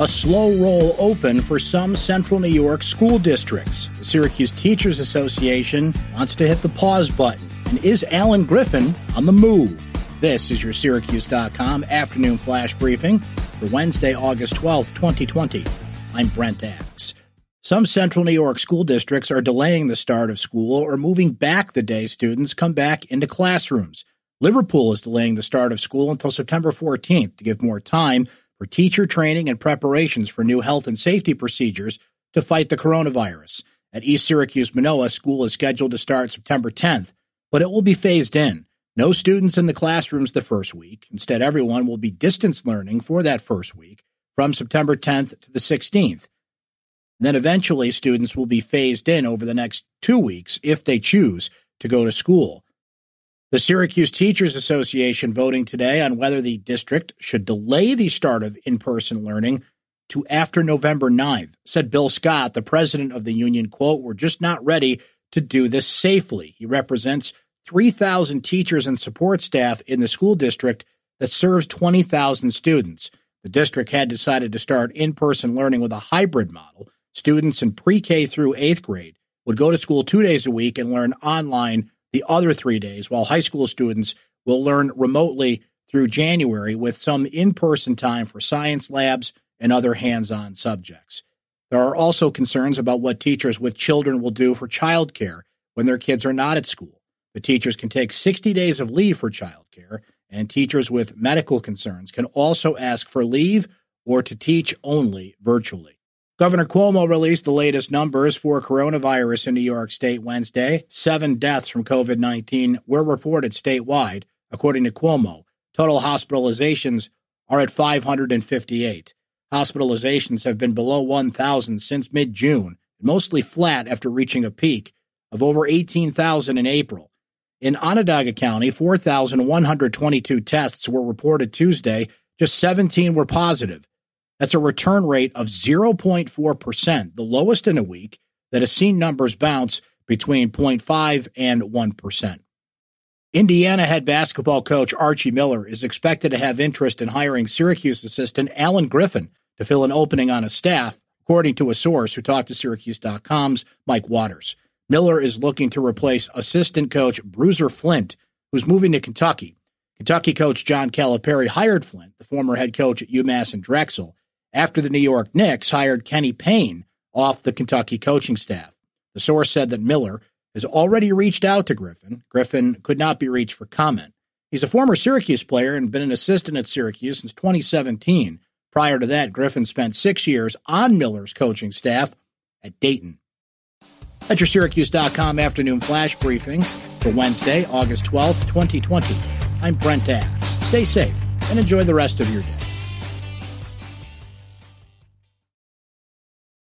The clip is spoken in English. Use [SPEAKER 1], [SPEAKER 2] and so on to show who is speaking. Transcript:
[SPEAKER 1] A slow roll open for some central New York school districts. The Syracuse Teachers Association wants to hit the pause button. And is Allen Griffin on the move? This is your Syracuse.com afternoon flash briefing for Wednesday, August 12th, 2020. I'm Brent Axe. Some central New York school districts are delaying the start of school or moving back the day students come back into classrooms. Liverpool is delaying the start of school until September 14th to give more time for teacher training and preparations for new health and safety procedures to fight the coronavirus. At East Syracuse Minoa, school is scheduled to start September 10th, but it will be phased in. No students in the classrooms the first week. Instead, everyone will be distance learning for that first week from September 10th to the 16th. Then eventually, students will be phased in over the next two weeks if they choose to go to school. The Syracuse Teachers Association voting today on whether the district should delay the start of in person learning to after November 9th. Said Bill Scott, the president of the union, quote, We're just not ready to do this safely. He represents 3,000 teachers and support staff in the school district that serves 20,000 students. The district had decided to start in person learning with a hybrid model. Students in pre K through eighth grade would go to school two days a week and learn online the other three days, while high school students will learn remotely through January with some in person time for science labs and other hands on subjects. There are also concerns about what teachers with children will do for childcare when their kids are not at school. The teachers can take 60 days of leave for childcare, and teachers with medical concerns can also ask for leave or to teach only virtually. Governor Cuomo released the latest numbers for coronavirus in New York State Wednesday. Seven deaths from COVID 19 were reported statewide, according to Cuomo. Total hospitalizations are at 558. Hospitalizations have been below 1,000 since mid June, mostly flat after reaching a peak of over 18,000 in April. In Onondaga County, 4,122 tests were reported Tuesday, just 17 were positive. That's a return rate of 0.4%, the lowest in a week that has seen numbers bounce between 0.5 and 1%. Indiana head basketball coach Archie Miller is expected to have interest in hiring Syracuse assistant Allen Griffin to fill an opening on his staff, according to a source who talked to Syracuse.com's Mike Waters. Miller is looking to replace assistant coach Bruiser Flint, who's moving to Kentucky. Kentucky coach John Calipari hired Flint, the former head coach at UMass and Drexel, after the New York Knicks hired Kenny Payne off the Kentucky coaching staff. The source said that Miller has already reached out to Griffin. Griffin could not be reached for comment. He's a former Syracuse player and been an assistant at Syracuse since 2017. Prior to that, Griffin spent six years on Miller's coaching staff at Dayton. That's your Syracuse.com afternoon flash briefing for Wednesday, August 12th, 2020. I'm Brent Axe. Stay safe and enjoy the rest of your day.